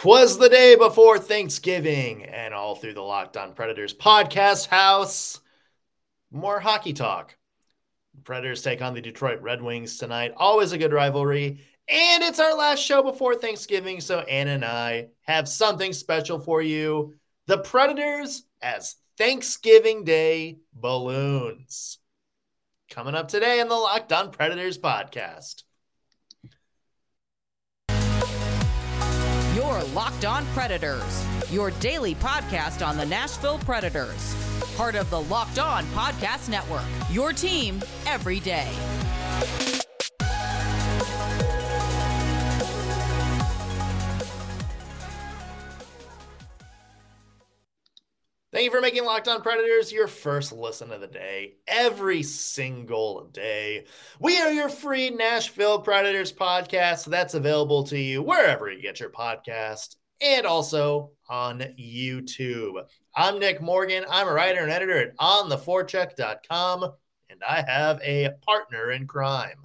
Twas the day before Thanksgiving, and all through the Locked On Predators podcast house, more hockey talk. Predators take on the Detroit Red Wings tonight. Always a good rivalry. And it's our last show before Thanksgiving, so Anna and I have something special for you. The Predators as Thanksgiving Day balloons. Coming up today in the Locked On Predators podcast. Your Locked On Predators, your daily podcast on the Nashville Predators. Part of the Locked On Podcast Network, your team every day. Thank you for making Locked On Predators your first listen of the day every single day. We are your free Nashville Predators podcast that's available to you wherever you get your podcast and also on YouTube. I'm Nick Morgan. I'm a writer and editor at ontheforecheck.com, and I have a partner in crime.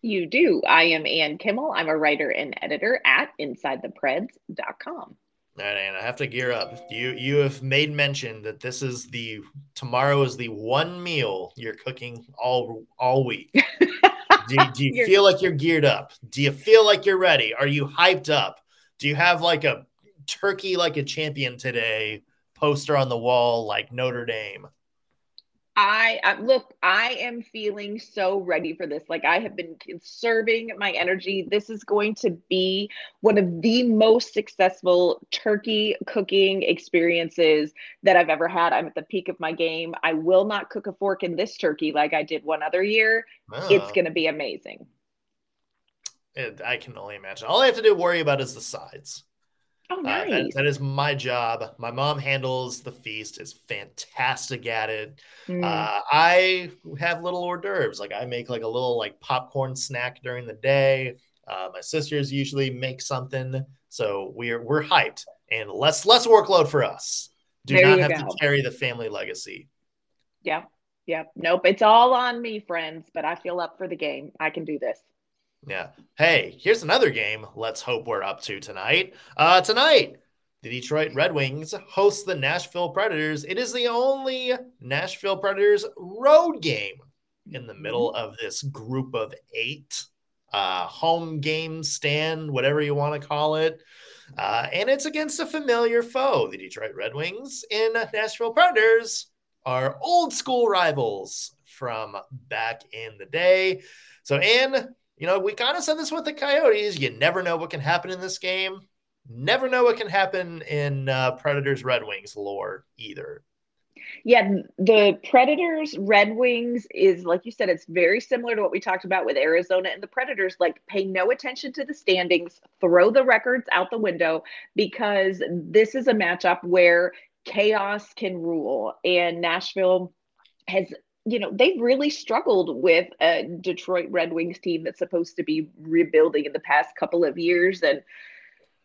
You do. I am Ann Kimmel. I'm a writer and editor at InsideThePreds.com. And I have to gear up. You you have made mention that this is the tomorrow is the one meal you're cooking all all week. do you, do you feel like you're geared up? Do you feel like you're ready? Are you hyped up? Do you have like a turkey like a champion today poster on the wall like Notre Dame? I, I look, I am feeling so ready for this. Like I have been conserving my energy. This is going to be one of the most successful turkey cooking experiences that I've ever had. I'm at the peak of my game. I will not cook a fork in this turkey like I did one other year. Oh. It's ah. going to be amazing. It, I can only imagine. All I have to do worry about is the sides. Oh, nice. Uh, that, that is my job. My mom handles the feast, is fantastic at it. Mm. Uh, I have little hors d'oeuvres. Like I make like a little like popcorn snack during the day. Uh, my sisters usually make something. So we're we're hyped and less less workload for us. Do there not have go. to carry the family legacy. Yeah. Yeah. Nope. It's all on me, friends, but I feel up for the game. I can do this. Yeah. Hey, here's another game. Let's hope we're up to tonight. Uh, tonight, the Detroit Red Wings host the Nashville Predators. It is the only Nashville Predators road game in the middle mm-hmm. of this group of eight uh, home game stand, whatever you want to call it. Uh, and it's against a familiar foe. The Detroit Red Wings and Nashville Predators are old school rivals from back in the day. So, Ann, you know, we kind of said this with the Coyotes. You never know what can happen in this game. Never know what can happen in uh, Predators Red Wings lore either. Yeah, the Predators Red Wings is like you said, it's very similar to what we talked about with Arizona and the Predators. Like, pay no attention to the standings, throw the records out the window because this is a matchup where chaos can rule, and Nashville has you know, they've really struggled with a Detroit Red Wings team that's supposed to be rebuilding in the past couple of years. And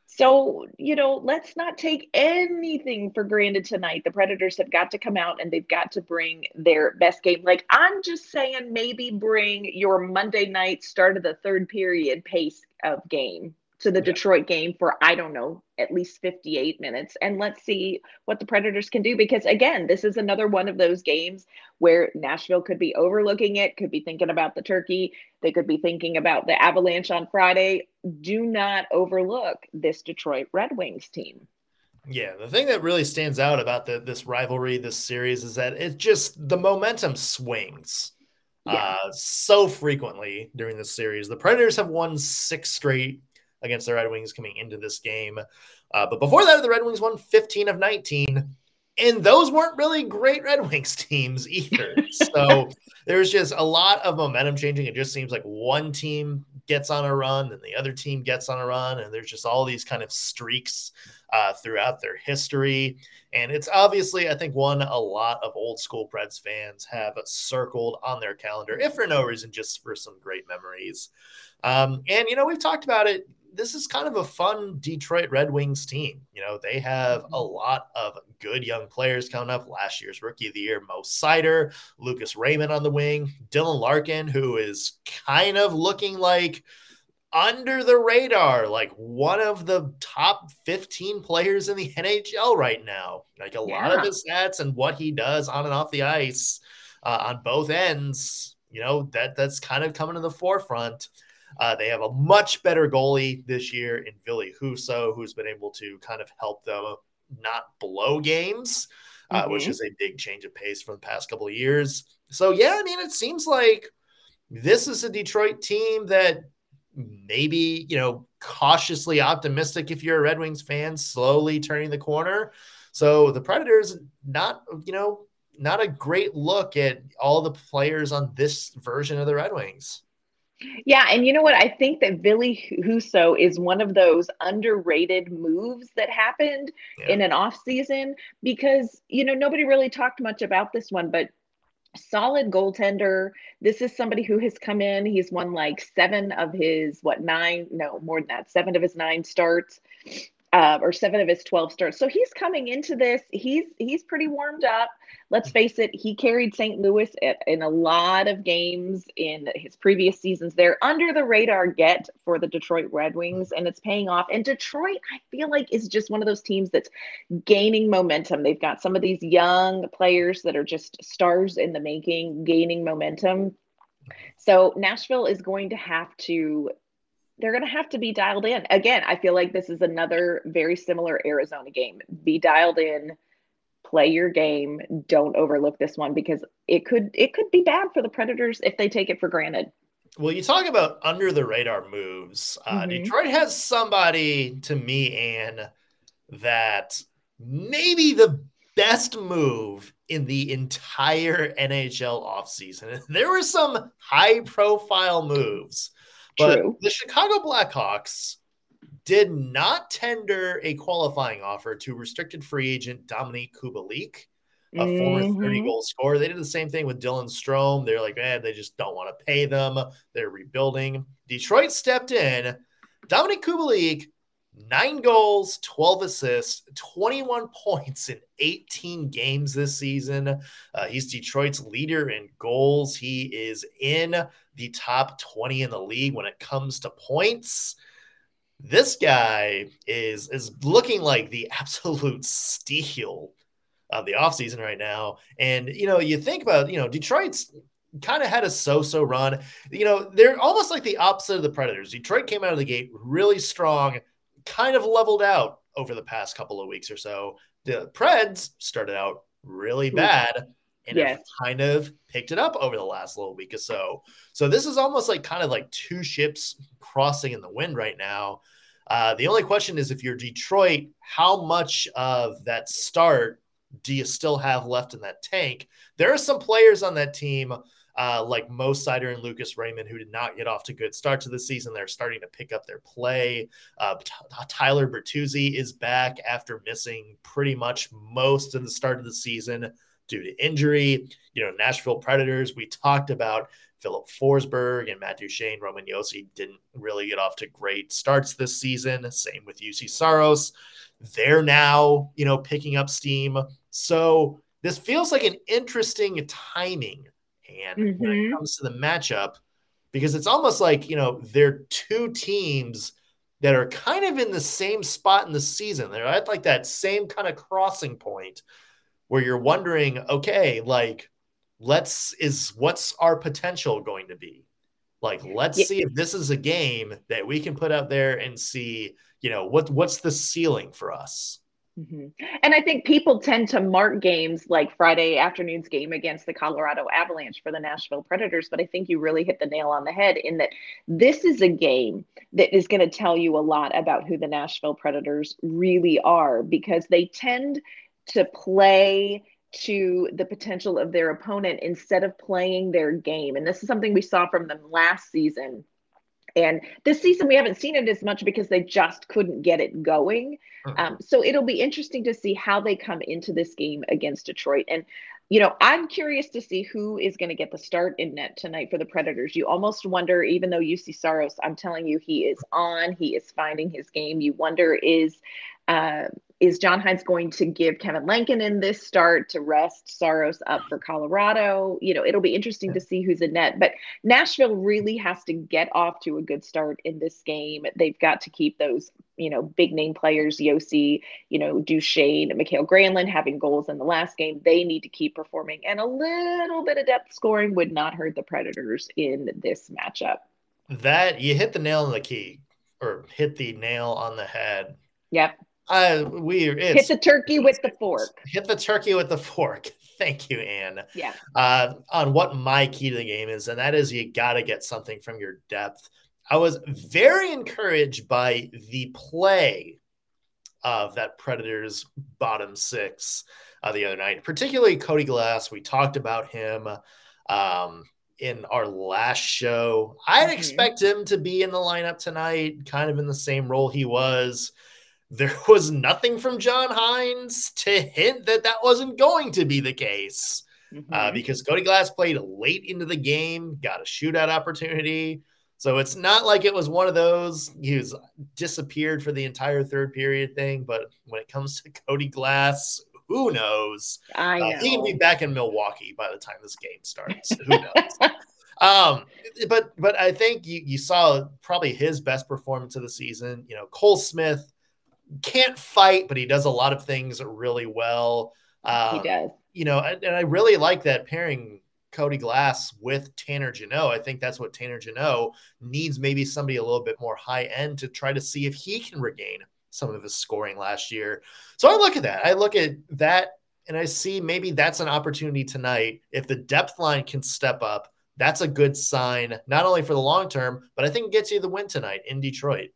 so, you know, let's not take anything for granted tonight. The Predators have got to come out and they've got to bring their best game. Like, I'm just saying, maybe bring your Monday night start of the third period pace of game to the yeah. Detroit game for, I don't know, at least 58 minutes. And let's see what the Predators can do. Because again, this is another one of those games where Nashville could be overlooking it, could be thinking about the turkey. They could be thinking about the avalanche on Friday. Do not overlook this Detroit Red Wings team. Yeah, the thing that really stands out about the, this rivalry, this series, is that it just the momentum swings yeah. uh, so frequently during this series. The Predators have won six straight against the Red Wings coming into this game. Uh, but before that, the Red Wings won 15 of 19. And those weren't really great Red Wings teams either. So there's just a lot of momentum changing. It just seems like one team gets on a run and the other team gets on a run. And there's just all these kind of streaks uh, throughout their history. And it's obviously, I think, one a lot of old school Preds fans have circled on their calendar, if for no reason, just for some great memories. Um, and, you know, we've talked about it this is kind of a fun Detroit Red Wings team. You know, they have a mm-hmm. lot of good young players coming up. Last year's rookie of the year, Mo Seider, Lucas Raymond on the wing, Dylan Larkin, who is kind of looking like under the radar, like one of the top 15 players in the NHL right now. Like a yeah. lot of his stats and what he does on and off the ice uh, on both ends, you know, that that's kind of coming to the forefront. Uh, they have a much better goalie this year in Ville Husso, who's been able to kind of help them not blow games, uh, mm-hmm. which is a big change of pace from the past couple of years. So, yeah, I mean, it seems like this is a Detroit team that maybe, you know, cautiously optimistic if you're a Red Wings fan, slowly turning the corner. So the Predators, not, you know, not a great look at all the players on this version of the Red Wings. Yeah, and you know what? I think that Ville Husso is one of those underrated moves that happened yeah. in an off season because you know nobody really talked much about this one, but solid goaltender. This is somebody who has come in. He's won like seven of his what nine? No, more than that. Seven of his nine starts uh, or seven of his 12 starts. So he's coming into this. He's he's pretty warmed up. Let's face it, he carried St. Louis at, in a lot of games in his previous seasons. They're under the radar get for the Detroit Red Wings, and it's paying off. And Detroit, I feel like, is just one of those teams that's gaining momentum. They've got some of these young players that are just stars in the making, gaining momentum. So Nashville is going to have to they're going to have to be dialed in. Again, I feel like this is another very similar Arizona game. Be dialed in, play your game, don't overlook this one because it could it could be bad for the Predators if they take it for granted. Well, you talk about under the radar moves. Uh, mm-hmm. Detroit has somebody to me, Anne, that maybe the best move in the entire NHL offseason. There were some high profile moves but True. the Chicago Blackhawks did not tender a qualifying offer to restricted free agent Dominik Kubalik, a mm-hmm. former 30 goal scorer. They did the same thing with Dylan Strome. They're like, man, they just don't want to pay them. They're rebuilding. Detroit stepped in. Dominik Kubalik, nine goals, 12 assists, 21 points in 18 games this season. Uh, he's Detroit's leader in goals. He is in the top 20 in the league when it comes to points. This guy is is looking like the absolute steal of the offseason right now. And you know, you think about, you know, Detroit's kind of had a so-so run. You know, they're almost like the opposite of the Predators. Detroit came out of the gate really strong, kind of leveled out over the past couple of weeks or so. The Preds started out really bad and yes. have kind of picked it up over the last little week or so. So this is almost like kind of like two ships crossing in the wind right now. Uh, the only question is if you're Detroit, how much of that start do you still have left in that tank? There are some players on that team, uh, like Mo Seider and Lucas Raymond, who did not get off to good starts of the season. They're starting to pick up their play. Uh, Tyler Bertuzzi is back after missing pretty much most of the start of the season due to injury. You know, Nashville Predators, we talked about Filip Forsberg and Matt Duchene. Roman Josi didn't really get off to great starts this season. Same with Juuse Saros. They're now, you know, picking up steam. So this feels like an interesting timing and mm-hmm. when it mm-hmm. comes to the matchup, because it's almost like, you know, they're two teams that are kind of in the same spot in the season. They're at like that same kind of crossing point where you're wondering, okay, like, let's is what's our potential going to be? Like, let's yeah. see if this is a game that we can put out there and see, you know, what what's the ceiling for us. Mm-hmm. And I think people tend to mark games like Friday afternoon's game against the Colorado Avalanche for the Nashville Predators. But I think you really hit the nail on the head in that this is a game that is going to tell you a lot about who the Nashville Predators really are because they tend to play to the potential of their opponent instead of playing their game. And this is something we saw from them last season. And this season, we haven't seen it as much because they just couldn't get it going. Mm-hmm. Um, so it'll be interesting to see how they come into this game against Detroit. And, you know, I'm curious to see who is going to get the start in net tonight for the Predators. You almost wonder, even though Juuse Saros, I'm telling you, he is on, he is finding his game. You wonder, is uh, is John Hynes going to give Kevin Lankinen this start to rest Saros up for Colorado? You know, it'll be interesting to see who's in net. But Nashville really has to get off to a good start in this game. They've got to keep those, you know, big name players, Josi, you know, Duchene, Mikael Granlund having goals in the last game. They need to keep performing. And a little bit of depth scoring would not hurt the Predators in this matchup. That you hit the nail on the key or hit the nail on the head. Yep uh, we hit the turkey with the fork. Hit the turkey with the fork. Thank you, Anne. Yeah. Uh, on what my key to the game is, and that is you got to get something from your depth. I was very encouraged by the play of that Predators bottom six uh, the other night, particularly Cody Glass. We talked about him um, in our last show. I'd mm-hmm. expect him to be in the lineup tonight, kind of in the same role he was there was nothing from John Hynes to hint that that wasn't going to be the case. Uh, mm-hmm. Uh, because Cody Glass played late into the game, got a shootout opportunity. So it's not like it was one of those he was disappeared for the entire third period thing. But when it comes to Cody Glass, who knows? I know. Uh, he can be back in Milwaukee by the time this game starts. who knows? um, but but I think you you saw probably his best performance of the season. You know, Cole Smith can't fight, but he does a lot of things really well. Um, he does. You know, and, and, I really like that pairing Cody Glass with Tanner Jeannot. I think that's what Tanner Jeannot needs maybe somebody a little bit more high end to try to see if he can regain some of his scoring last year. So I look at that. I look at that and I see maybe that's an opportunity tonight. If the depth line can step up, that's a good sign, not only for the long term, but I think it gets you the win tonight in Detroit.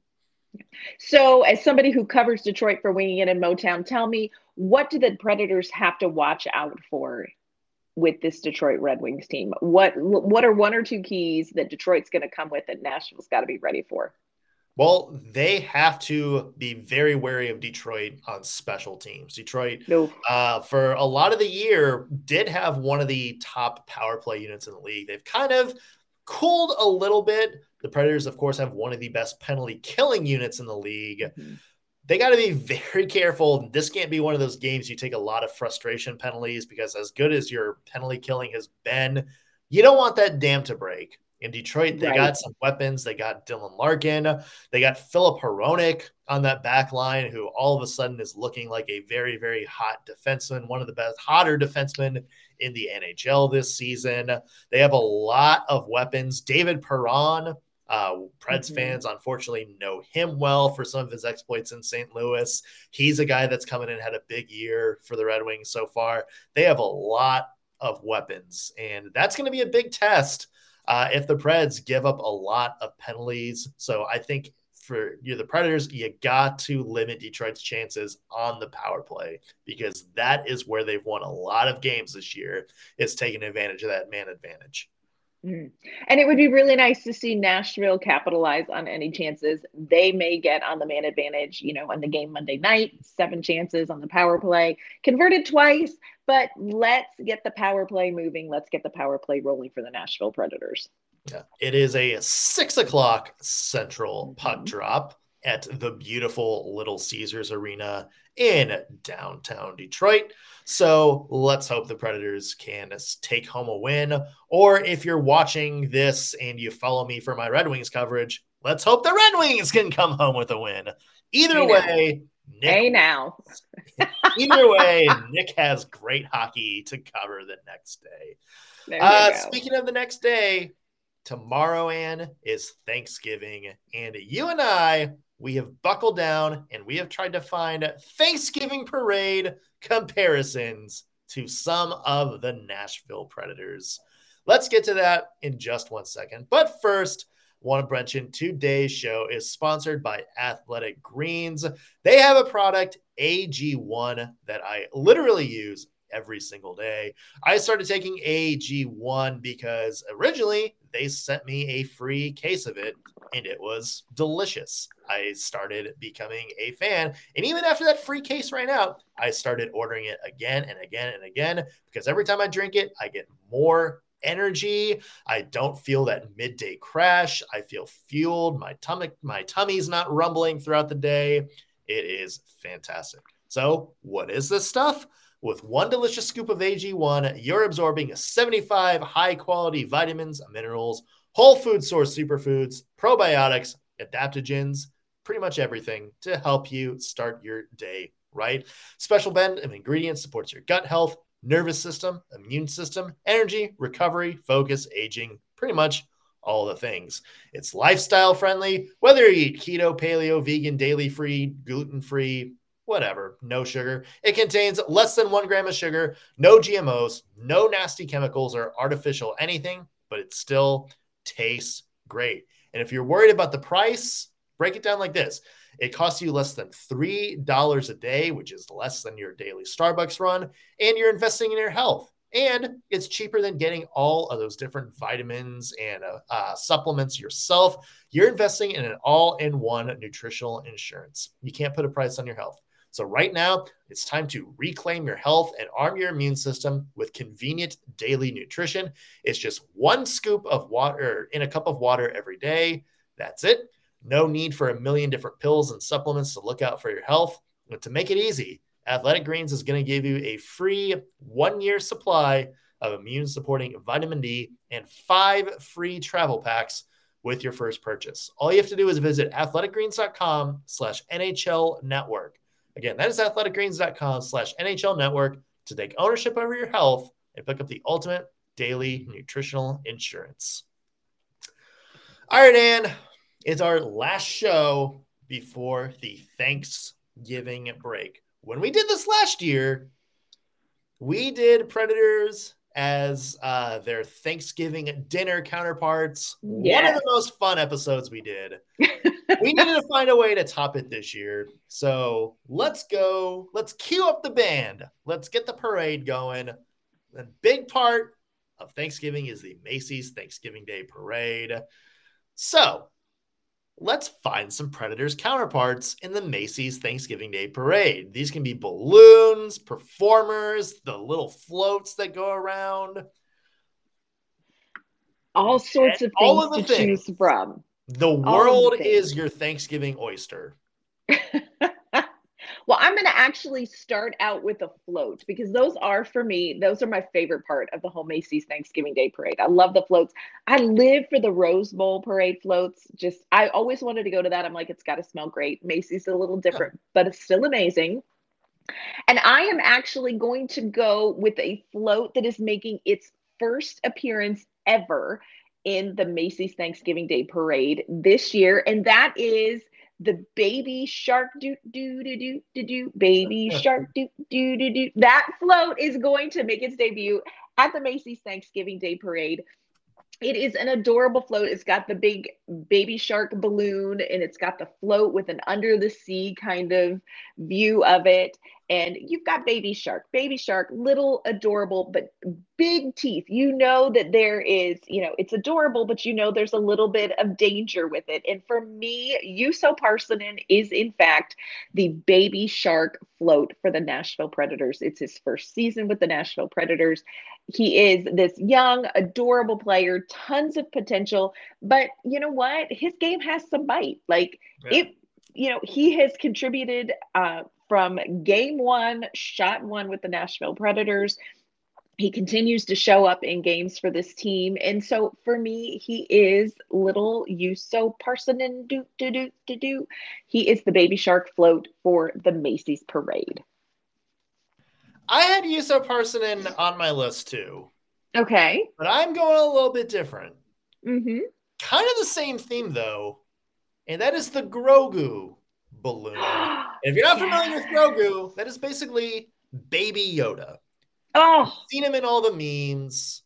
So, as somebody who covers Detroit for Winging It in Motown, tell me what do the Predators have to watch out for with this Detroit Red Wings team? What what are one or two keys that Detroit's going to come with that Nashville's got to be ready for? Well, they have to be very wary of Detroit on special teams. Detroit, nope. uh, for a lot of the year, did have one of the top power play units in the league. They've kind of cooled a little bit. The Predators, of course, have one of the best penalty killing units in the league. Mm-hmm. They got to be very careful. This can't be one of those games you take a lot of frustration penalties because, as good as your penalty killing has been, you don't want that dam to break. In Detroit, they right. got some weapons. They got Dylan Larkin. They got Filip Hronek on that back line, who all of a sudden is looking like a very, very hot defenseman, one of the best, hotter defensemen in the NHL this season. They have a lot of weapons. David Perron, uh, Preds mm-hmm. fans unfortunately know him well for some of his exploits in St. Louis. He's a guy that's coming in, had a big year for the Red Wings so far. They have a lot of weapons, and that's going to be a big test uh, if the Preds give up a lot of penalties. So I think for you the Predators, you got to limit Detroit's chances on the power play because that is where they've won a lot of games this year. Is taking advantage of that man advantage. Mm-hmm. And it would be really nice to see Nashville capitalize on any chances they may get on the man advantage, you know, on the game Monday night, seven chances on the power play, converted twice, but let's get the power play moving. Let's get the power play rolling for the Nashville Predators. Yeah. It is a six o'clock central puck mm-hmm. drop at the beautiful Little Caesars Arena in downtown Detroit. So let's hope the Predators can take home a win. Or if you're watching this and you follow me for my Red Wings coverage, let's hope the Red Wings can come home with a win. Either hey way, Nick, hey now. either way, Nick has great hockey to cover the next day. Uh, speaking of the next day, tomorrow, Ann, is Thanksgiving, and you and I we have buckled down and we have tried to find Thanksgiving parade comparisons to some of the Nashville Predators. Let's get to that in just one second. But first, want to mention today's show is sponsored by Athletic Greens. They have a product, AG1, that I literally use every single day. I started taking AG1 because originally they sent me a free case of it and it was delicious. I started becoming a fan. And even after that free case ran out, I started ordering it again and again and again because every time I drink it, I get more energy. I don't feel that midday crash. I feel fueled. My tummy, my tummy's not rumbling throughout the day. It is fantastic. So, what is this stuff? With one delicious scoop of AG1, you're absorbing 75 high quality vitamins, minerals, whole food source superfoods, probiotics, adaptogens, pretty much everything to help you start your day right. Special blend of ingredients supports your gut health, nervous system, immune system, energy, recovery, focus, aging, pretty much all the things. It's lifestyle friendly, whether you eat keto, paleo, vegan, daily free, gluten free, whatever, no sugar. It contains less than one gram of sugar, no GMOs, no nasty chemicals or artificial anything, but it still tastes great. And if you're worried about the price, break it down like this it costs you less than $3 a day, which is less than your daily Starbucks run, and you're investing in your health. And it's cheaper than getting all of those different vitamins and uh, uh, supplements yourself. You're investing in an all in one nutritional insurance. You can't put a price on your health. So, right now, it's time to reclaim your health and arm your immune system with convenient daily nutrition. It's just one scoop of water in a cup of water every day. That's it. No need for a million different pills and supplements to look out for your health. But to make it easy, Athletic Greens is going to give you a free one year supply of immune supporting vitamin D and five free travel packs with your first purchase. All you have to do is visit athleticgreens.com slash NHL network. Again, that is athleticgreens.com slash NHL network to take ownership over your health and pick up the ultimate daily nutritional insurance. All right, Ann, it's our last show before the Thanksgiving break. When we did this last year, we did Predators as uh, their Thanksgiving dinner counterparts. Yeah. One of the most fun episodes we did. we needed to find a way to top it this year. So let's go. Let's cue up the band. Let's get the parade going. The big part of Thanksgiving is the Macy's Thanksgiving Day Parade. So let's find some Predators counterparts in the Macy's Thanksgiving Day Parade. These can be balloons, performers, the little floats that go around. All sorts of things of to things. choose from. The world the is your Thanksgiving oyster. Well, I'm going to actually start out with a float because those are for me, those are my favorite part of the whole Macy's Thanksgiving Day parade. I love the floats. I live for the Rose Bowl parade floats. Just, I always wanted to go to that. I'm like, it's got to smell great. Macy's a little different, yeah. but it's still amazing. And I am actually going to go with a float that is making its first appearance ever in the Macy's Thanksgiving Day parade this year. And that is the baby shark do do do do do do baby shark do do do do that float is going to make its debut at the Macy's Thanksgiving Day Parade. It is an adorable float. It's got the big baby shark balloon and it's got the float with an under the sea kind of view of it and you've got baby shark. Baby shark little adorable but big teeth. You know that there is you know it's adorable but you know there's a little bit of danger with it. And for me Juuso Parssinen is in fact the baby shark float for the Nashville Predators. It's his first season with the Nashville Predators. He is this young adorable player tons of potential but you know what? His game has some bite. Like yeah. it you know he has contributed uh, from game one, shot one with the Nashville Predators. He continues to show up in games for this team. And so for me, he is little Juuso Parssinen do do do do do. He is the baby shark float for the Macy's parade. I had Juuso Parssinen on my list too. Okay. But I'm going a little bit different. Mm-hmm. Kind of the same theme though, and that is the Grogu balloon. if you're not familiar with Grogu, that is basically baby Yoda. Oh, You've seen him in all the memes.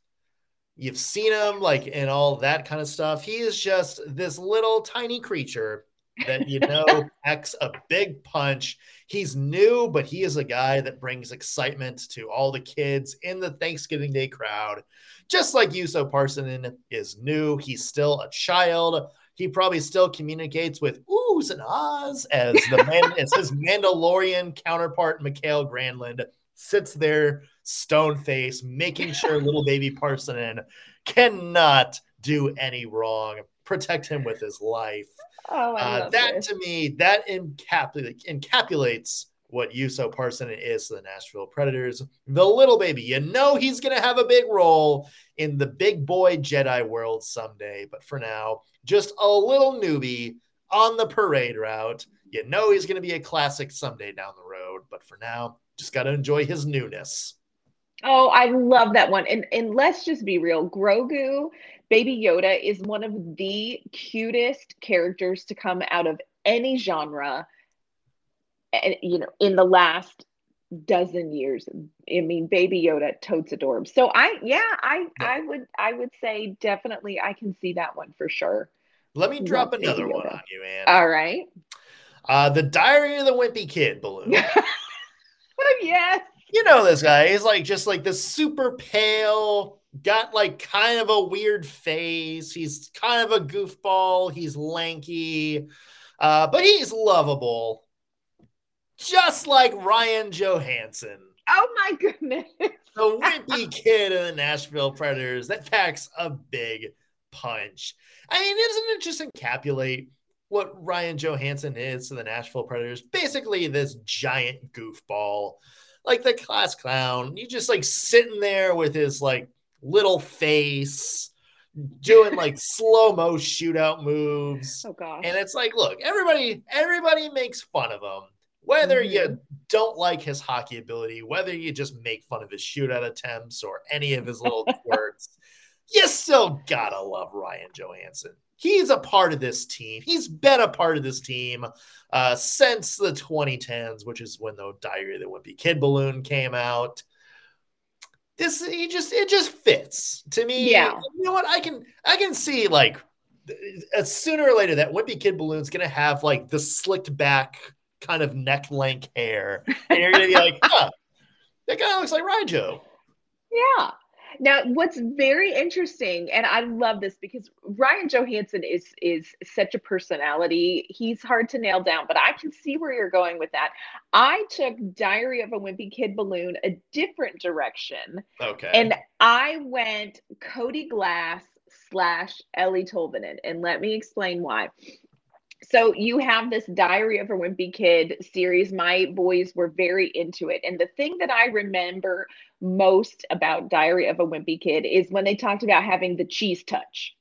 You've seen him like in all that kind of stuff. He is just this little tiny creature that you know packs a big punch. He's new, but he is a guy that brings excitement to all the kids in the Thanksgiving Day crowd. Just like Juuso Parssinen is new, he's still a child, he probably still communicates with oohs and ahs as the man as his Mandalorian counterpart, Mikael Granlund, sits there stone face, making sure little baby Parssinen cannot do any wrong, protect him with his life. Oh, uh, that to me, that encapsulates, encapsulates what Juuso Parssinen is to the Nashville Predators. The little baby, you know he's going to have a big role in the big boy Jedi world someday. But for now, just a little newbie on the parade route. You know he's going to be a classic someday down the road. But for now, just got to enjoy his newness. Oh, I love that one. And and let's just be real. Grogu, Baby Yoda is one of the cutest characters to come out of any genre. And you know, in the last dozen years. I mean, Baby Yoda totes adorable. So I yeah, I yeah. I would I would say definitely I can see that one for sure. Let me drop Love another one on you, Ann. All right. Uh, the Diary of the Wimpy Kid balloon. yes. You know this guy. He's like just like this super pale, got like kind of a weird face. He's kind of a goofball. He's lanky, uh, but he's lovable, just like Ryan Johansen. Oh my goodness. the wimpy kid of the Nashville Predators that packs a big punch. I mean, doesn't it just encapsulate what Ryan Johansen is to the Nashville Predators? Basically, this giant goofball like the class clown. You just like sitting there with his like little face doing like slow mo shootout moves. Oh gosh. And it's like, look, everybody, everybody makes fun of him. Whether mm-hmm. you don't like his hockey ability, whether you just make fun of his shootout attempts or any of his little quirks, you still gotta love Ryan Johansen he's a part of this team. He's been a part of this team uh, since the 2010s, which is when the Diary of the Wimpy Kid balloon came out. This he just it just fits to me. Yeah. You know what? I can I can see like sooner or later that Wimpy Kid balloon's gonna have like the slicked back kind of neck length hair, and you're gonna be like, huh, that guy looks like Ryjo. Yeah. Now, what's very interesting, and I love this because Ryan Johansen is is such a personality. He's hard to nail down, but I can see where you're going with that. I took Diary of a Wimpy Kid Balloon a different direction. Okay. And I went Cody Glass slash Eeli Tolvanen, and let me explain why so you have this diary of a wimpy kid series. My boys were very into it. And the thing that i remember most about diary of a wimpy kid is when they talked about having the cheese touch.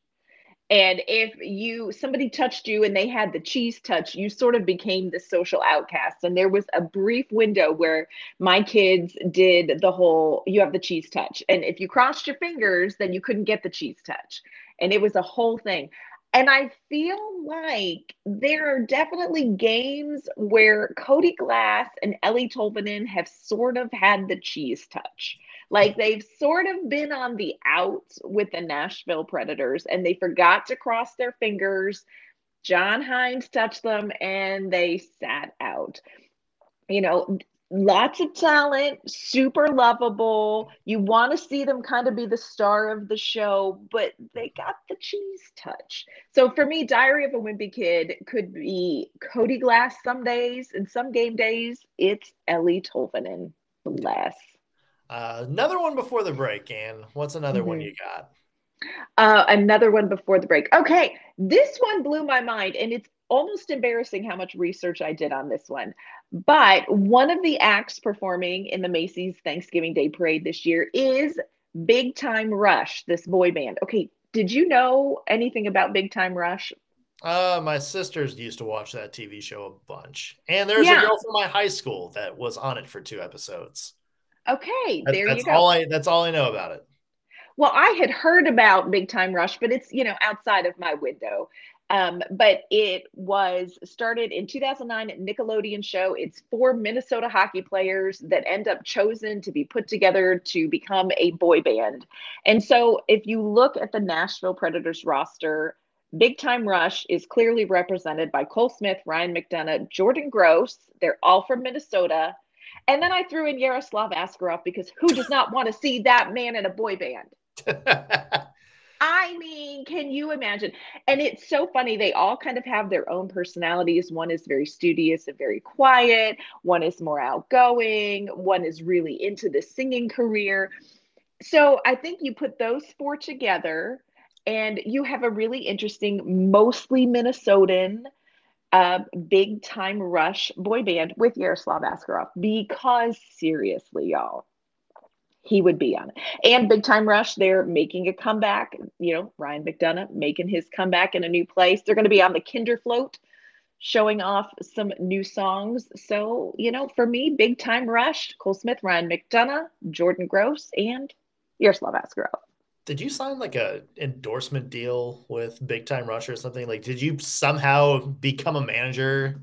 And if you somebody touched you and they had the cheese touch you sort of became the social outcast. And there was a brief window where my kids did the whole you have the cheese touch. And if you crossed your fingers then you couldn't get the cheese touch. And it was a whole thing and I feel like there are definitely games where Cody Glass and Eeli Tolvanen have sort of had the cheese touch. Like they've sort of been on the out with the Nashville Predators and they forgot to cross their fingers. John Hynes touched them and they sat out. You know, lots of talent, super lovable. You want to see them kind of be the star of the show, but they got the cheese touch. So for me, Diary of a Wimpy Kid could be Cody Glass some days, and some game days, it's Eeli Tolvanen. Bless. Uh, another one before the break, Ann. What's another mm-hmm. one you got? Uh, another one before the break. Okay, this one blew my mind, and it's almost embarrassing how much research I did on this one. But one of the acts performing in the Macy's Thanksgiving Day Parade this year is Big Time Rush, this boy band. Okay, did you know anything about Big Time Rush? Uh, my sisters used to watch that TV show a bunch, and there's yeah. a girl from my high school that was on it for two episodes. Okay, that, there that's you go. All I, that's all I know about it. Well, I had heard about Big Time Rush, but it's you know outside of my window. Um, but it was started in 2009 at Nickelodeon show. It's four Minnesota hockey players that end up chosen to be put together to become a boy band. And so if you look at the Nashville Predators roster, Big Time Rush is clearly represented by Cole Smith, Ryan McDonagh, Jordan Gross. They're all from Minnesota. And then I threw in Yaroslav Askarov because who does not want to see that man in a boy band? I mean, can you imagine? And it's so funny. They all kind of have their own personalities. One is very studious and very quiet, one is more outgoing, one is really into the singing career. So I think you put those four together and you have a really interesting, mostly Minnesotan uh, big time rush boy band with Yaroslav Askarov because seriously, y'all, he would be on it. And Big Time Rush, they're making a comeback. You know, Ryan McDonagh making his comeback in a new place. They're going to be on the Kinder Float, showing off some new songs. So, you know, for me, Big Time Rush, Cole Smith, Ryan McDonagh, Jordan Gross, and Yaroslav Askarov. Did you sign like a endorsement deal with Big Time Rush or something? Like, did you somehow become a manager?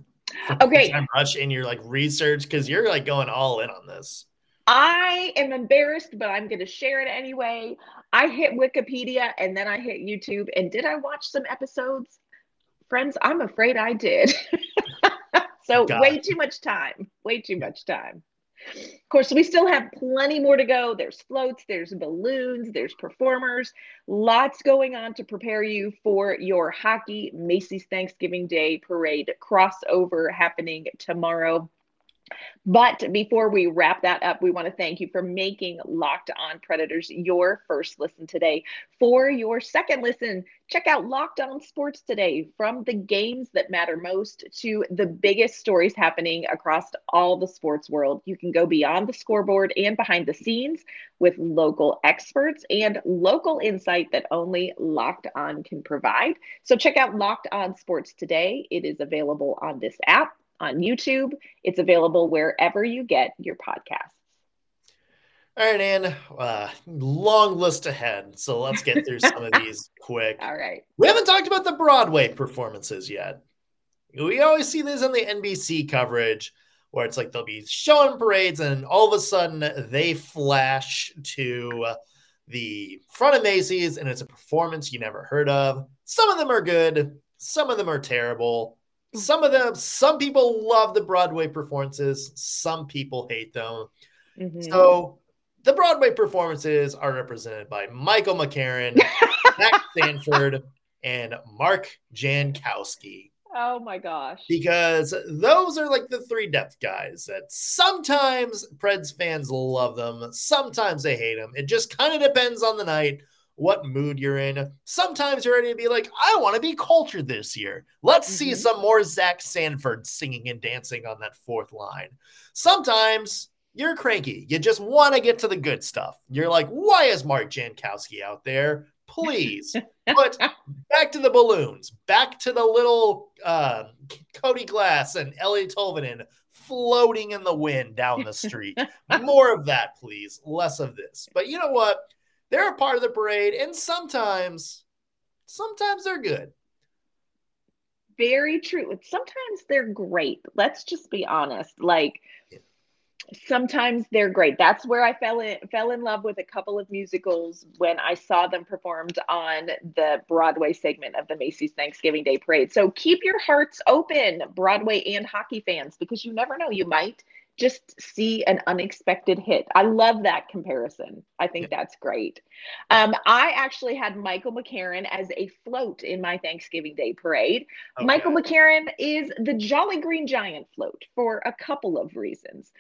Okay. Big Time Rush in your like research because you're like going all in on this. I am embarrassed, but I'm going to share it anyway. I hit Wikipedia and then I hit YouTube. And did I watch some episodes? Friends, I'm afraid I did. so, Got way it. too much time. Way too much time. Of course, we still have plenty more to go. There's floats, there's balloons, there's performers, lots going on to prepare you for your hockey Macy's Thanksgiving Day parade crossover happening tomorrow. But before we wrap that up, we want to thank you for making Locked On Predators your first listen today. For your second listen, check out Locked On Sports today from the games that matter most to the biggest stories happening across all the sports world. You can go beyond the scoreboard and behind the scenes with local experts and local insight that only Locked On can provide. So check out Locked On Sports today. It is available on this app on YouTube. It's available wherever you get your podcasts. All right, Anne. uh, long list ahead. So let's get through some of these quick. All right. We haven't talked about the Broadway performances yet. We always see this on the NBC coverage where it's like they'll be showing parades and all of a sudden they flash to the front of Macy's and it's a performance you never heard of. Some of them are good, some of them are terrible. Some of them, some people love the Broadway performances, some people hate them. Mm-hmm. So the Broadway performances are represented by Michael McCarron, Zach Sanford, and Mark Jankowski. Oh my gosh. Because those are like the three depth guys that sometimes Preds fans love them, sometimes they hate them. It just kind of depends on the night what mood you're in. Sometimes you're ready to be like, I want to be cultured this year. Let's mm-hmm. see some more Zach Sanford singing and dancing on that fourth line. Sometimes you're cranky. You just want to get to the good stuff. You're like, why is Mark Jankowski out there? Please but back to the balloons, back to the little uh, Cody Glass and Eeli Tolvanen floating in the wind down the street. More of that, please. Less of this. But you know what? They're a part of the parade, and sometimes, sometimes they're good. Very true. Sometimes they're great. Let's just be honest. Like sometimes they're great. That's where I fell in fell in love with a couple of musicals when I saw them performed on the Broadway segment of the Macy's Thanksgiving Day Parade. So keep your hearts open, Broadway and hockey fans, because you never know, you might just see an unexpected hit. I love that comparison. I think yeah. that's great. Um, I actually had Michael McCarron as a float in my Thanksgiving Day parade. Okay. Michael McCarron is the Jolly Green Giant float for a couple of reasons.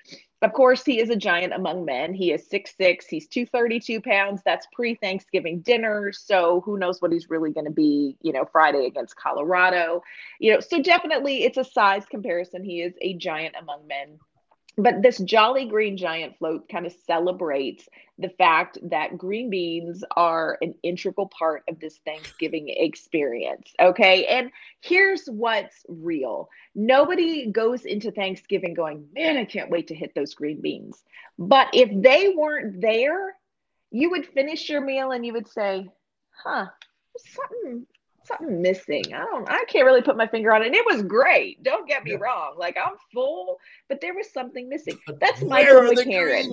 Of course, he is a giant among men. He is six six. He's 232 pounds. That's pre Thanksgiving dinner. So who knows what he's really going to be, you know, Friday against Colorado. You know, so definitely it's a size comparison. He is a giant among men but this Jolly Green Giant float kind of celebrates the fact that green beans are an integral part of this Thanksgiving experience. Okay. And here's what's real nobody goes into Thanksgiving going, man, I can't wait to hit those green beans. But if they weren't there, you would finish your meal and you would say, huh, something something missing. I don't I can't really put my finger on it. And it was great. Don't get me yeah. wrong. Like I'm full, but there was something missing. That's Michael McCarron.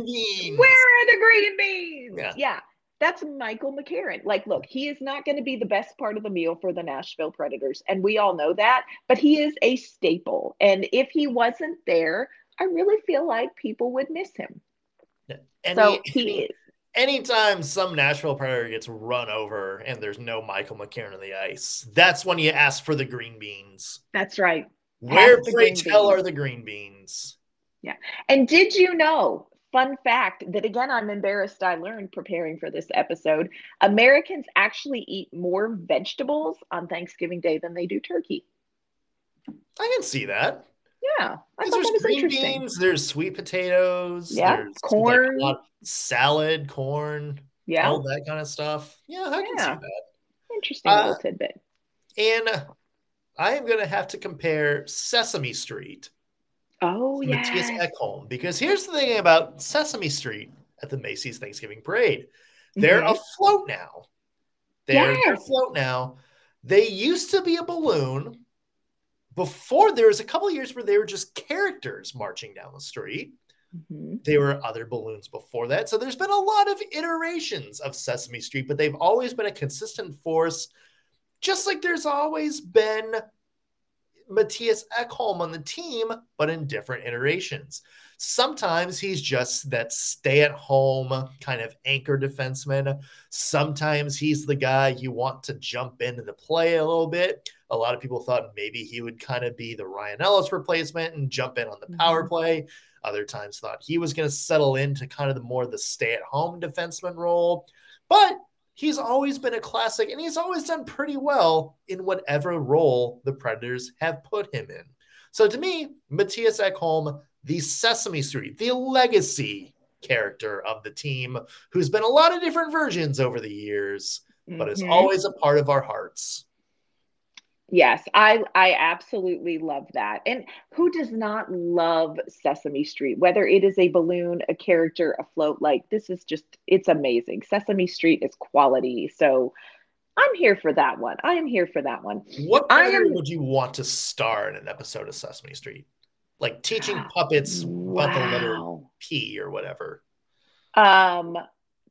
Where are the green beans? Yeah. yeah. That's Michael McCarron. Like, look, he is not going to be the best part of the meal for the Nashville Predators. And we all know that, but he is a staple. And if he wasn't there, I really feel like people would miss him. And so he, he is anytime some Nashville Predator gets run over and there's no Michael McCarron on the ice, that's when you ask for the green beans. That's right. Where pray tell are the green beans? Yeah. And did you know, fun fact that again, I'm embarrassed I learned preparing for this episode, Americans actually eat more vegetables on Thanksgiving Day than they do turkey. I can see that. Yeah, I thought there's that was green interesting. beans, there's sweet potatoes, Yeah, there's corn. like salad, corn, Yeah, all that kind of stuff. Yeah, I can see that. interesting Uh, little tidbit. And I am gonna have to compare Sesame Street Oh to Mattias Ekholm because here's the thing about Sesame Street at the Macy's Thanksgiving Parade. They're Mhm. afloat now. They're, they're Yes. afloat now. They used to be a balloon. Before there was a couple of years where they were just characters marching down the street. Mhm. There were other balloons before that. So there's been a lot of iterations of Sesame Street, but they've always been a consistent force, just like there's always been Mattias Ekholm on the team, but in different iterations. Sometimes he's just that stay at home kind of anchor defenseman. Sometimes he's the guy you want to jump into the play a little bit. A lot of people thought maybe he would kind of be the Ryan Ellis replacement and jump in on the power Mhm. play. Other times thought he was going to settle into kind of the more the stay at home defenseman role. But he's always been a classic and he's always done pretty well in whatever role the Predators have put him in. So to me, Mattias Ekholm, the Sesame Street, the legacy character of the team, who's been a lot of different versions over the years, but is Mhm. always a part of our hearts. Yes, I I absolutely love that. And who does not love Sesame Street? Whether it is a balloon, a character, a float, like this is just it's amazing. Sesame Street is quality. So I'm here for that one. I am here for that one. What I am- would you want to star in an episode of Sesame Street? Like teaching puppets about the letter P or whatever. Um,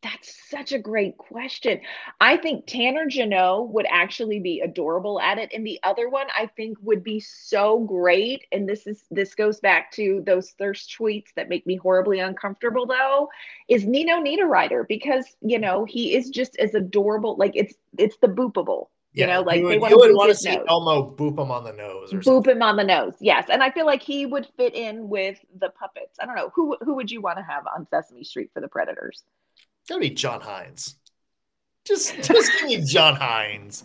that's such a great question. I think Tanner Jeannot would actually be adorable at it. And the other one I think would be so great. And this is this goes back to those thirst tweets that make me horribly uncomfortable though, is Nino Niederreiter, because you know, he is just as adorable. Like it's it's the boopable. You know, like you they would, wanna you would boop want to see nose. Elmo boop him on the nose or Boop something. him on the nose. Yes. And I feel like he would fit in with the puppets. I don't know. Who who would you want to have on Sesame Street for the Predators? That would be John Hynes. Just just give me John Hynes.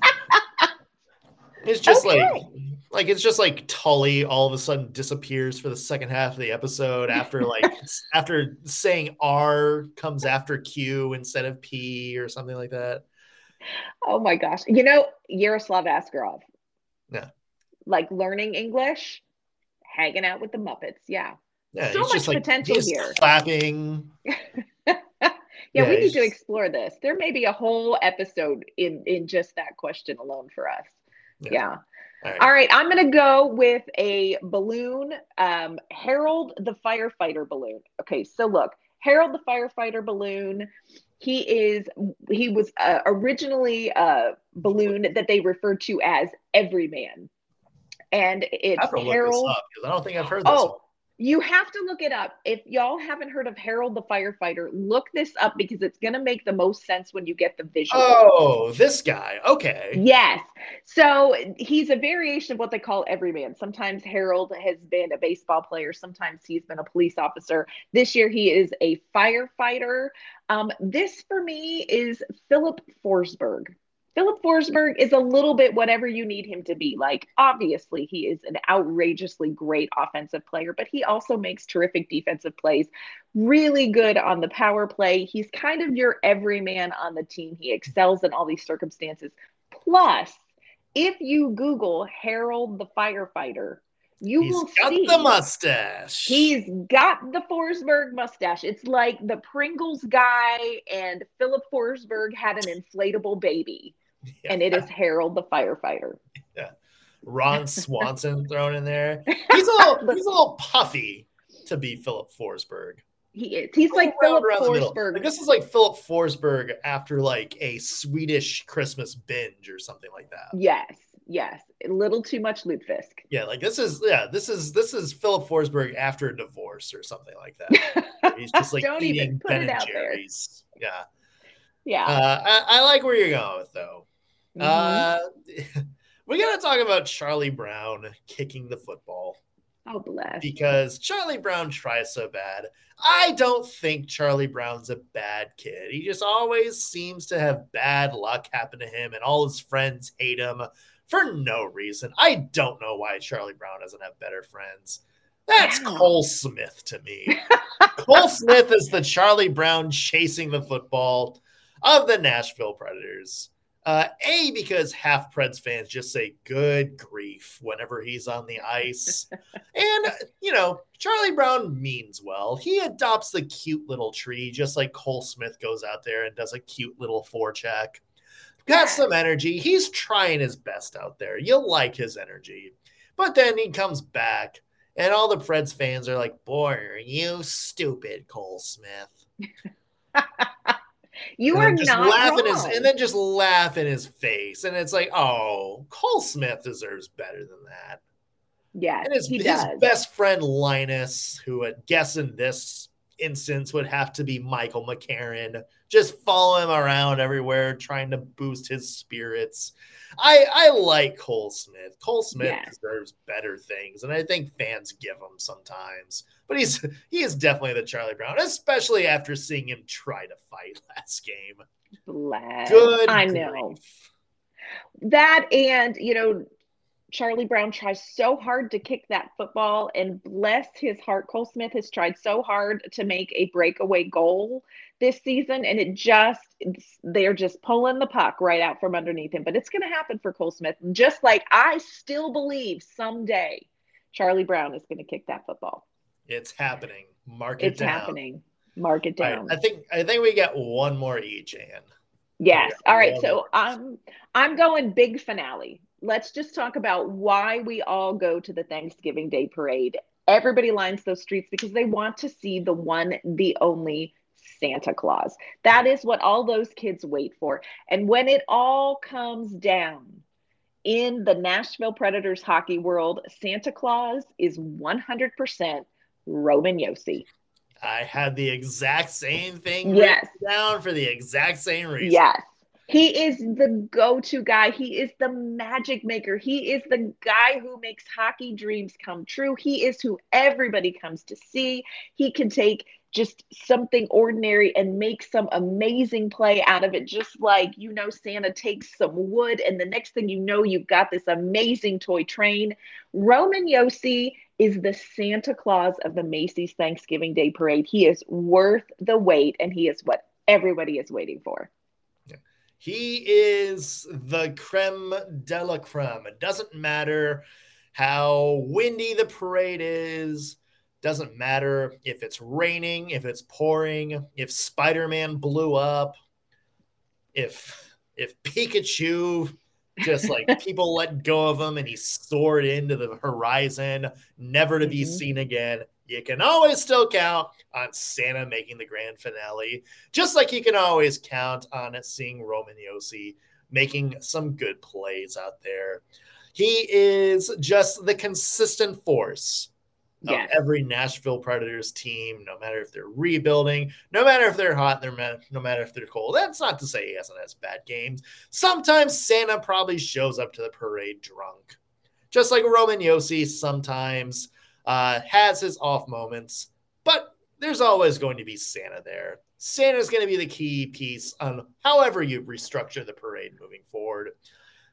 It's just like Okay. like it's just like Tully all of a sudden disappears for the second half of the episode after like after saying R comes after Q instead of P or something like that. Oh my gosh. You know, Yaroslav Askarov. Yeah. Like learning English, hanging out with the Muppets. Yeah. Yeah, So much like potential here. clapping. Yeah, Yeah, we need to explore this. There may be a whole episode in in just that question alone for us. Yeah. Yeah. All right. All right, I'm going to go with a balloon, um, Harold the firefighter balloon. Okay, so look, Harold the firefighter balloon. He is he was uh, originally a balloon that they referred to as Everyman, and it's have to look this Harold. I don't think I've heard this. one. You have to look it up. If y'all haven't heard of Harold the firefighter, look this up because it's going to make the most sense when you get the visual. Oh, this guy. Okay. Yes. So he's a variation of what they call everyman. Sometimes Harold has been a baseball player, sometimes he's been a police officer. This year he is a firefighter. Um, this for me is Filip Forsberg. Filip Forsberg is a little bit whatever you need him to be. Like, obviously, he is an outrageously great offensive player, but he also makes terrific defensive plays. Really good on the power play. He's kind of your everyman on the team. He excels in all these circumstances. Plus, if you Google Harold the firefighter, you He's will got see the mustache. He's got the Forsberg mustache. It's like the Pringles guy and Filip Forsberg had an inflatable baby, Yeah. and it is Harold the firefighter. Yeah. Ron Swanson thrown in there. He's a little, he's a little puffy to be Filip Forsberg. He is. He's like Around- Filip around. Forsberg. Like, this is like Filip Forsberg after like a Swedish Christmas binge or something like that. Yes, yes. A little too much lutefisk. Yeah, like this is yeah, this is this is Filip Forsberg after a divorce or something like that. He's just like Don't eating even put Ben out there. Jerry's. Yeah, Yeah. uh, I, I like where you're going with though. Mhm. Uh, we got to talk about Charlie Brown kicking the football. oh, bless. because Charlie Brown tries so bad. I don't think Charlie Brown's a bad kid. He just always seems to have bad luck happen to him, and all his friends hate him for no reason. I don't know why Charlie Brown doesn't have better friends. That's yeah. Cole Smith to me. Cole Smith is the Charlie Brown chasing the football of the Nashville Predators. Uh, a, because half Preds fans just say good grief whenever he's on the ice. and, you know, Charlie Brown means well. He adopts the cute little tree, just like Cole Smith goes out there and does a cute little forecheck. Got some energy. He's trying his best out there. You'll like his energy. But then he comes back, and all the Preds fans are like, Boy, are you stupid, Cole Smith. You and are just not laughing his, and then just laugh in his face, and it's like, oh, Cole Smith deserves better than that. Yeah, and his, his does. best friend Linus, who I guess in this instance would have to be Michael McCarron, just follow him around everywhere, trying to boost his spirits. I I like Cole Smith. Cole Smith yeah. deserves better things, and I think fans give him sometimes. But he's he is definitely the Charlie Brown, especially after seeing him try to fight last game. Bless. Good. I know that, and you know, Charlie Brown tries so hard to kick that football, and bless his heart, Cole Smith has tried so hard to make a breakaway goal this season, and it just they're just pulling the puck right out from underneath him. But it's going to happen for Cole Smith, just like I still believe someday Charlie Brown is going to kick that football. It's happening. Mark it down. it's down. happening. Mark it down. Right. I think I think we got one more each, Ann. Yes. All right. So I'm I'm going big finale. Let's just talk about why we all go to the Thanksgiving Day parade. Everybody lines those streets because they want to see the one, the only Santa Claus. That is what all those kids wait for. And when it all comes down in the Nashville Predators hockey world, Santa Claus is 100% Roman Josi. I had the exact same thing yes. down for the exact same reason. Yes. He is the go to guy. He is the magic maker. He is the guy who makes hockey dreams come true. He is who everybody comes to see. He can take just something ordinary and make some amazing play out of it. Just like, you know, Santa takes some wood, and the next thing you know, you've got this amazing toy train. Roman Josi is the Santa Claus of the Macy's Thanksgiving Day Parade. He is worth the wait, and he is what everybody is waiting for. He is the creme de la creme. It doesn't matter how windy the parade is. Doesn't matter if it's raining, if it's pouring, if Spider-Man blew up, if if Pikachu just like people let go of him and he soared into the horizon, never to be mm-hmm. seen again you can always still count on Santa making the grand finale, just like you can always count on seeing Roman Josi making some good plays out there. He is just the consistent force every Nashville Predators team, no matter if they're rebuilding, no matter if they're hot, they're no matter if they're cold. That's not to say he hasn't had bad games. Sometimes Santa probably shows up to the parade drunk, just like Roman Josi sometimes uh, has his off moments, but there's always going to be Santa there. Santa's going to be the key piece on however you restructure the parade moving forward.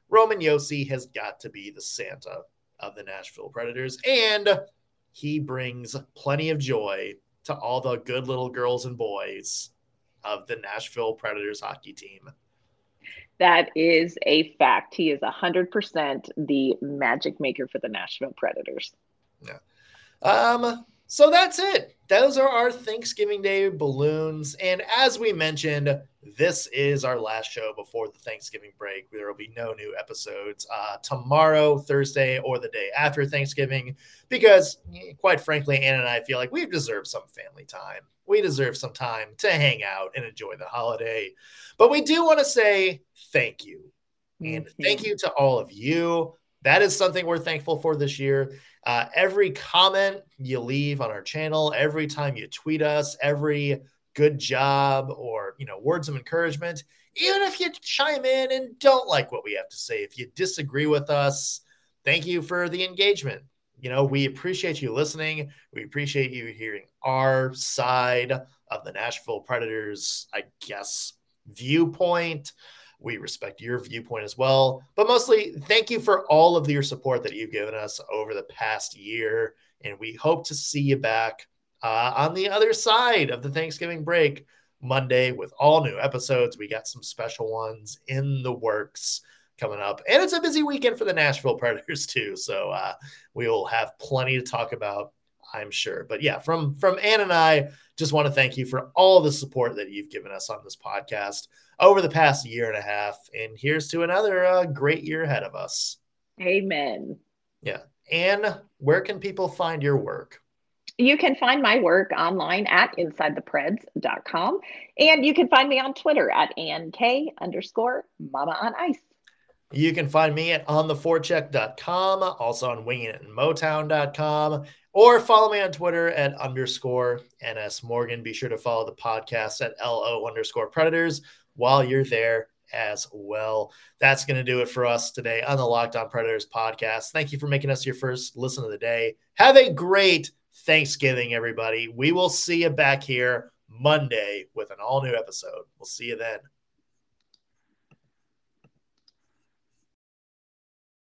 Roman Josi has got to be the Santa of the Nashville Predators, and he brings plenty of joy to all the good little girls and boys of the Nashville Predators hockey team. That is a fact. He is 100% the magic maker for the Nashville Predators. Yeah. Um, so that's it. Those are our Thanksgiving Day balloons. And as we mentioned, this is our last show before the Thanksgiving break. There will be no new episodes uh, tomorrow, Thursday, or the day after Thanksgiving, because quite frankly, Ann and I feel like we deserve some family time. We deserve some time to hang out and enjoy the holiday. But we do want to say thank you. And thank you to all of you. That is something we're thankful for this year. Uh, every comment you leave on our channel, every time you tweet us, every good job or you know words of encouragement, even if you chime in and don't like what we have to say, if you disagree with us, thank you for the engagement. You know, we appreciate you listening. We appreciate you hearing our side of the Nashville Predators, I guess, viewpoint. We respect your viewpoint as well. But mostly, thank you for all of your support that you've given us over the past year. And we hope to see you back uh, on the other side of the Thanksgiving break Monday with all new episodes. We got some special ones in the works coming up. And it's a busy weekend for the Nashville Predators, too. So uh, we will have plenty to talk about I'm sure. But yeah, from from Ann and I, just want to thank you for all the support that you've given us on this podcast over the past year and a half. And here's to another uh, great year ahead of us. Amen. Yeah. Ann, where can people find your work? You can find my work online at insidethepreds.com. And you can find me on Twitter at ANK underscore mama on ice. You can find me at ontheforecheck.com, also on wingingitinmotown.com, or follow me on Twitter at underscore NS Morgan. Be sure to follow the podcast at LO underscore predators while you're there as well. That's going to do it for us today on the Locked On Predators podcast. Thank you for making us your first listen of the day. Have a great Thanksgiving, everybody. We will see you back here Monday with an all new episode. We'll see you then.